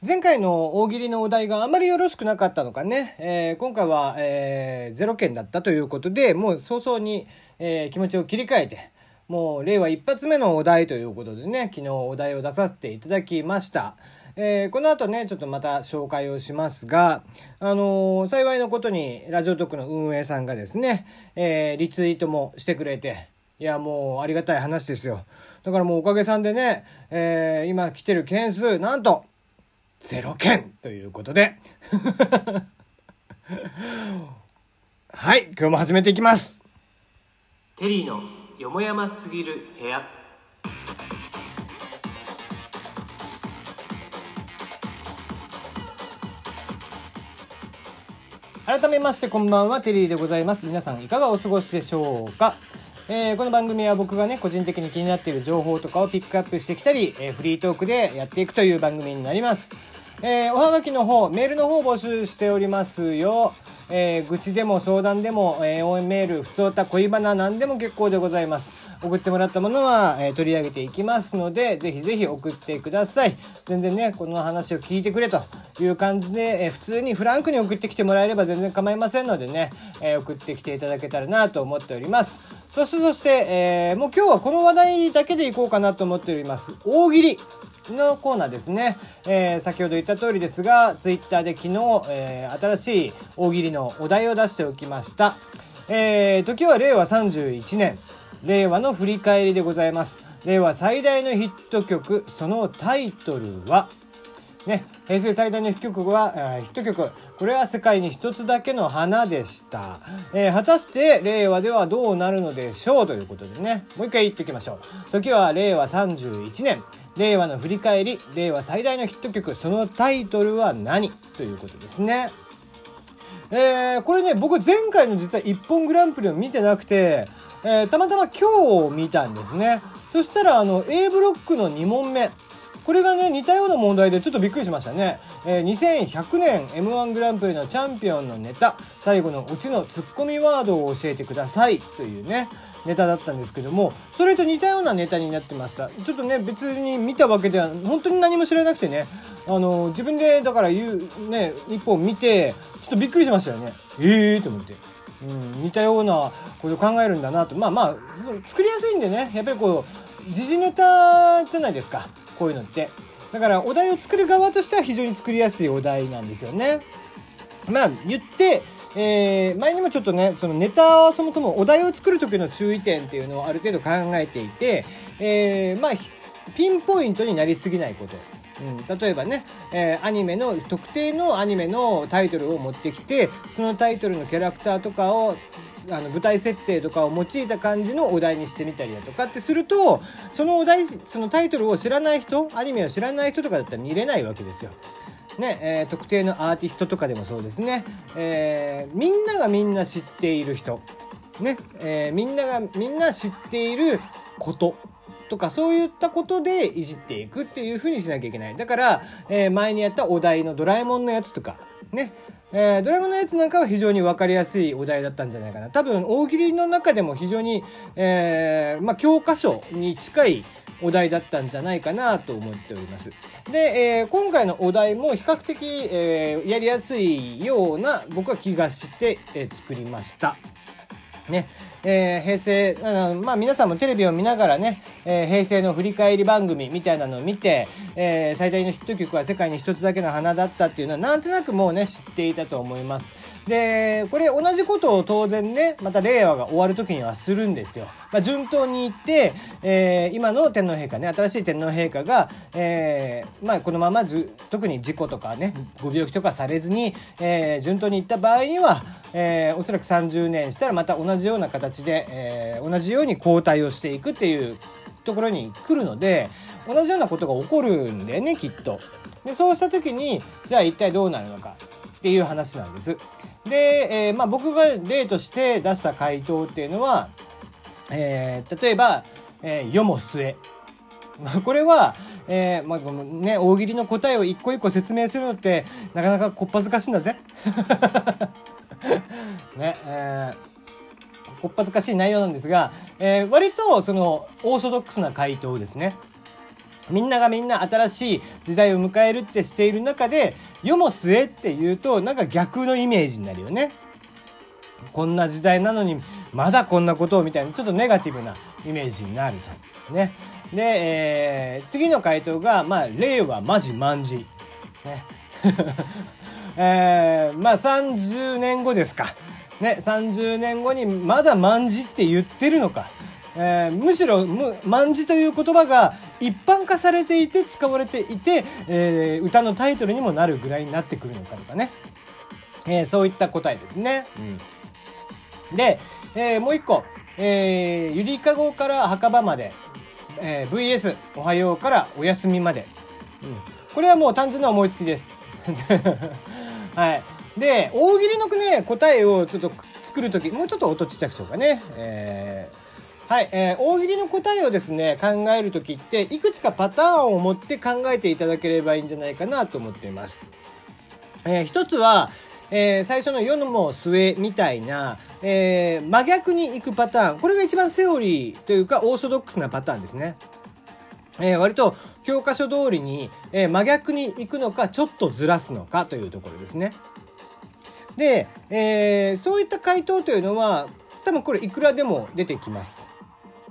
前回の大喜利のお題があまりよろしくなかったのかね、えー、今回は、えー、0件だったということで、もう早々に、えー、気持ちを切り替えて、もう令和一発目のお題ということでね、昨日お題を出させていただきました。えー、この後ね、ちょっとまた紹介をしますが、あの、幸いのことに、ラジオトークの運営さんがですね、えー、リツイートもしてくれて、いや、もうありがたい話ですよ。だからもうおかげさんでね、えー、今来てる件数、なんと、0件ということで はい、今日も始めていきます。テリーのよもやますぎる部屋。改めましてこんばんは、テリーでございます。皆さんいかがお過ごしでしょうかえー、この番組は僕がね、個人的に気になっている情報とかをピックアップしてきたり、えー、フリートークでやっていくという番組になります。えー、おはがきの方、メールの方募集しておりますよ。えー、愚痴でも相談でも、えー、応援メール、普通歌、恋バナ、何でも結構でございます。送ってもらったものは、えー、取り上げていきますので、ぜひぜひ送ってください。全然ね、この話を聞いてくれという感じで、えー、普通にフランクに送ってきてもらえれば全然構いませんのでね、えー、送ってきていただけたらなと思っております。そしてそして、えー、もう今日はこの話題だけでいこうかなと思っております。大喜利。のコーナーですね、えー、先ほど言った通りですがツイッターで昨日、えー、新しい大喜利のお題を出しておきました、えー、時は令和31年。令和の振り返りでございます。令和最大のヒット曲そのタイトルは？ね、平成最大のヒット曲は、えー、ヒット曲。これは世界に一つだけの花でした、えー、果たして令和ではどうなるのでしょう？ということでね。もう一回言っておきましょう。時は令和31年。令和の振り返り令和最大のヒット曲そのタイトルは何？ということですね。えー、これね僕前回の実は「一本グランプリ」を見てなくて、えー、たまたま今日を見たんですね。そしたらあの A ブロックの2問目。これがね、似たような問題でちょっとびっくりしましたね。えー、2100年 M1 グランプリのチャンピオンのネタ、最後のオチのツッコミワードを教えてください。というね、ネタだったんですけども、それと似たようなネタになってました。ちょっとね、別に見たわけでは、本当に何も知らなくてね、あの、自分でだから言う、ね、一本見て、ちょっとびっくりしましたよね。ええーと思って。うん、似たようなことを考えるんだなと。まあまあ、作りやすいんでね、やっぱりこう、時事ネタじゃないですか。こういうのってだからお題を作る側としては非常に作りやすいお題なんですよねまあ言ってえー、前にもちょっとねそのネタそもそもお題を作る時の注意点っていうのをある程度考えていて、えー、まあピンポイントになりすぎないことうん、例えばね、えー、アニメの特定のアニメのタイトルを持ってきてそのタイトルのキャラクターとかをあの舞台設定とかを用いた感じのお題にしてみたりだとかってするとそのお題そのタイトルを知らない人アニメを知らない人とかだったら見れないわけですよ。ねえー、特定のアーティストとかでもそうですね、えー、みんながみんな知っている人、ねえー、みんながみんな知っていることとかそういったことでいじっていくっていうふうにしなきゃいけない。だから、え、前にやったお題のドラえもんのやつとか、ね、えー、ドラマのやつなんかは非常に分かりやすいお題だったんじゃないかな。多分、大喜利の中でも非常に、えー、まあ、教科書に近いお題だったんじゃないかなと思っております。で、えー、今回のお題も比較的、え、やりやすいような僕は気がして、え、作りました。ね。えー、平成、まあ皆さんもテレビを見ながらね、えー、平成の振り返り番組みたいなのを見て、えー、最大のヒット曲は世界に一つだけの花だったっていうのはなんとなくもうね、知っていたと思います。で、これ同じことを当然ね、また令和が終わる時にはするんですよ。まあ、順当に言って、えー、今の天皇陛下ね、新しい天皇陛下が、えー、まあ、このままず、特に事故とかね、ご病気とかされずに、えー、順当にいった場合には、え、おそらく30年したらまた同じような形で、え、同じように交代をしていくっていうところに来るので、同じようなことが起こるんだよね、きっと。で、そうした時に、じゃあ一体どうなるのか。っていう話なんです。で、えー、まあ、僕が例として出した回答っていうのは、えー、例えば、えー、世も末。これは、えー、まあ、ね、大喜利の答えを一個一個説明するのって、なかなかこっぱずかしいんだぜ。ね、えー、こっぱずかしい内容なんですが、えー、割とそのオーソドックスな回答ですね。みんながみんな新しい時代を迎えるってしている中で世も末っていうとなんか逆のイメージになるよね。こんな時代なのにまだこんなことをみたいなちょっとネガティブなイメージになると。ね。で、えー、次の回答が、まあ、令和マジマンジ。ね。えー、まあ30年後ですか。ね、30年後にまだ万字って言ってるのか。えー、むしろ万字という言葉が一般化されていて使われていて、えー、歌のタイトルにもなるぐらいになってくるのかとかね、えー、そういった答えですね。うん、で、えもう一個、えゆりかごから墓場まで、え VS おはようからお休みまで、うん、これはもう単純な思いつきです。はい。で、大喜利のね、答えをちょっと作るとき、もうちょっと音ちっちゃくしようかね。えーはい、えー、大喜利の答えをですね、考えるときって、いくつかパターンを持って考えていただければいいんじゃないかなと思っています。えー、一つは、えー、最初の世のも末みたいな、えー、真逆に行くパターン。これが一番セオリーというか、オーソドックスなパターンですね。えー、割と教科書通りに、えー、真逆に行くのか、ちょっとずらすのかというところですね。で、えー、そういった回答というのは、多分これいくらでも出てきます。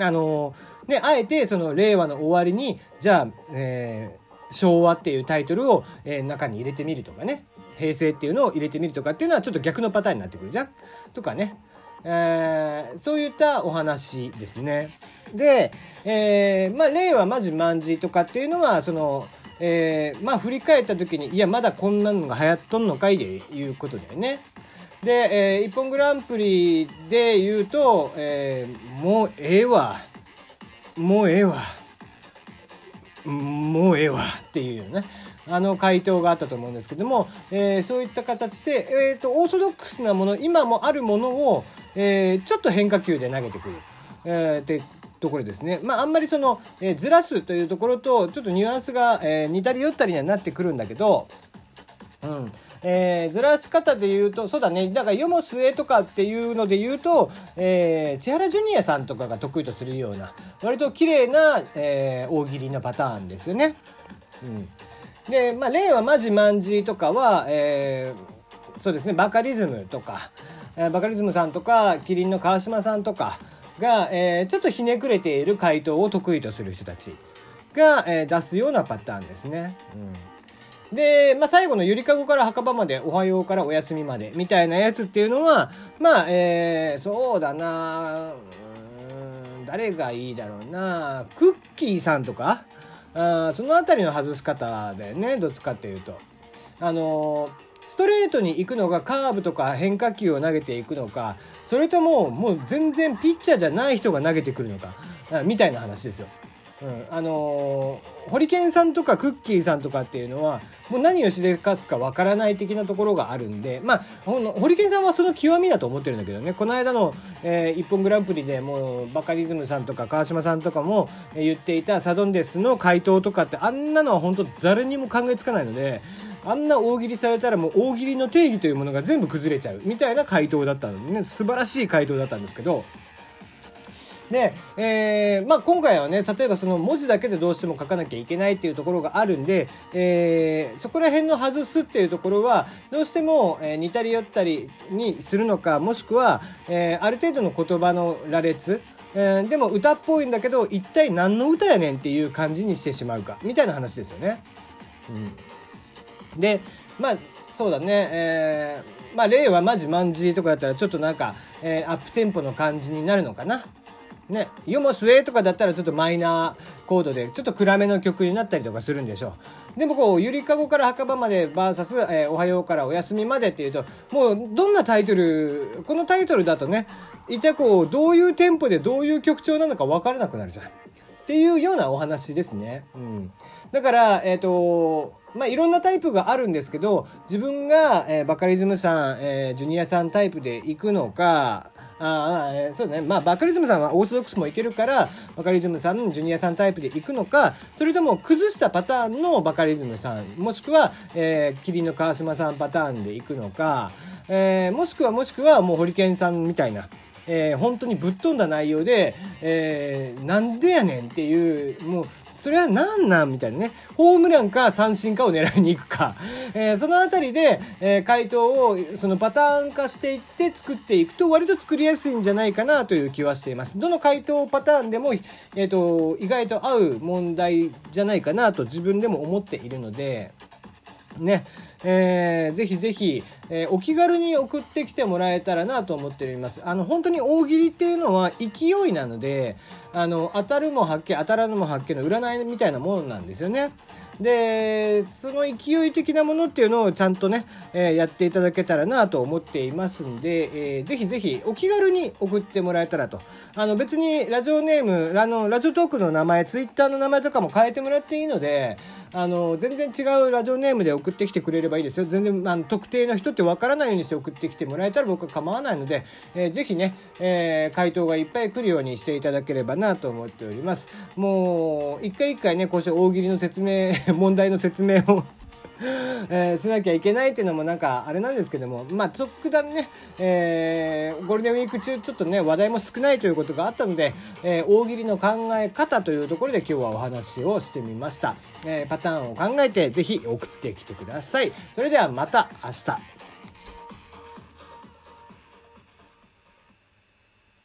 あのね、あえてその令和の終わりに、じゃあ、えー、昭和っていうタイトルを、えー、中に入れてみるとかね、平成っていうのを入れてみるとかっていうのはちょっと逆のパターンになってくるじゃんとかね、えー、そういったお話ですね。で、えー、まあ、令和マジ万字とかっていうのは、その、えー、まあ、振り返った時に、いや、まだこんなのが流行っとんのかいでいうことだよね。で、えー、一本グランプリで言うと、えー、もうええわ。もうええわ。もうええわっていうよね。あの回答があったと思うんですけども、えー、そういった形で、えーと、オーソドックスなもの今もあるものを、えー、ちょっと変化球で投げてくる、えー、ってところですね。まああんまりその、えー、ずらすというところとちょっとニュアンスが、え、似たり寄ったりにはなってくるんだけど、うん。えー、ずらし方で言うとそうだね。だから世も末とかっていうので言うと、えー、千原ジュニアさんとかが得意とするような割と綺麗な、えー、大喜利のパターンですよね。うん。で、まあ、令和マジマンジとかは、えー、そうですね、バカリズムとか、えー、バカリズムさんとか、キリンの川島さんとかが、えー、ちょっとひねくれている回答を得意とする人たちが、えー、出すようなパターンですね。うん、で、まあ、最後のゆりかごから墓場まで、おはようからお休みまで、みたいなやつっていうのは、まあ、えー、そうだな誰がいいだろうなクッキーさんとかあその辺りの外し方だよねどっちかっていうと。あのストレートに行くのがカーブとか変化球を投げていくのかそれとももう全然ピッチャーじゃない人が投げてくるのかみたいな話ですよ。うん、あのー、ホリケンさんとかクッキーさんとかっていうのはもう何をしでかすかわからない的なところがあるんでまあホリケンさんはその極みだと思ってるんだけどねこの間の「えー、一本グランプリ」でもうバカリズムさんとか川島さんとかも言っていたサドンデスの回答とかってあんなのは本当誰にも考えつかないので。あんな大喜利されたらもう大喜利の定義というものが全部崩れちゃうみたいな回答だったのでね素晴らしい回答だったんですけどで、えー、まあ、今回はね例えばその文字だけでどうしても書かなきゃいけないっていうところがあるんで、えー、そこら辺の外すっていうところはどうしても、え、似たり寄ったりにするのかもしくは、えある程度の言葉の羅列えー、でも歌っぽいんだけど一体何の歌やねんっていう感じにしてしまうかみたいな話ですよね。うん、でまあそうだね、えー、まあ令和マジマンジとかだったらちょっとなんか、え、アップテンポの感じになるのかな。ね、世も末とかだったらちょっとマイナーコードでちょっと暗めの曲になったりとかするんでしょう。でもこうゆりかごから墓場まで VS、えー、おはようからお休みまでっていうともうどんなタイトルこのタイトルだとね一体こうどういうテンポでどういう曲調なのか分からなくなるじゃん。っていうようなお話ですね。うん、だから、えっ、ー、とまあ、いろんなタイプがあるんですけど自分が、えー、バカリズムさん、えー、ジュニアさんタイプで行くのかああ、そうね。まあ、バカリズムさんはオーソドックスもいけるから、バカリズムさん、ジュニアさんタイプでいくのか、それとも崩したパターンのバカリズムさん、もしくは、えー、キリンの川島さんパターンでいくのか、えー、もしくはもしくはもうホリケンさんみたいな、えー、本当にぶっ飛んだ内容で、えー、なんでやねんっていう、もうそれは何なんみたいなね。ホームランか三振かを狙いに行くか、えー、その辺りで、えー、回答をそのパターン化していって作っていくと割と作りやすいんじゃないかなという気はしています。どの回答パターンでも、えーと、意外と合う問題じゃないかなと自分でも思っているので。ね。えー、ぜひぜひ、えー、お気軽に送ってきてもらえたらなと思っております。あの、本当に大喜利っていうのは勢いなので、あの、当たるも発見、当たらぬも発見の占いみたいなものなんですよね。で、その勢い的なものっていうのをちゃんとね、えー、やっていただけたらなと思っていますんで、えー、ぜひぜひお気軽に送ってもらえたらと。あの、別にラジオネーム、あの、ラジオトークの名前、ツイッターの名前とかも変えてもらっていいので、あの全然違うラジオネームで送ってきてくれればいいですよ全然あの特定の人ってわからないようにして送ってきてもらえたら僕は構わないので、えー、ぜひね、えー、回答がいっぱい来るようにしていただければなと思っております。もう一回一回ねこうして大喜利の説明 問題の説明を えー、しなきゃいけないっていうのもなんかあれなんですけどもまあ特段ね、えー、ゴールデンウィーク中ちょっとね話題も少ないということがあったので、えー、大喜利の考え方というところで今日はお話をしてみました、えパターンを考えて是非送ってきてください。それではまた明日。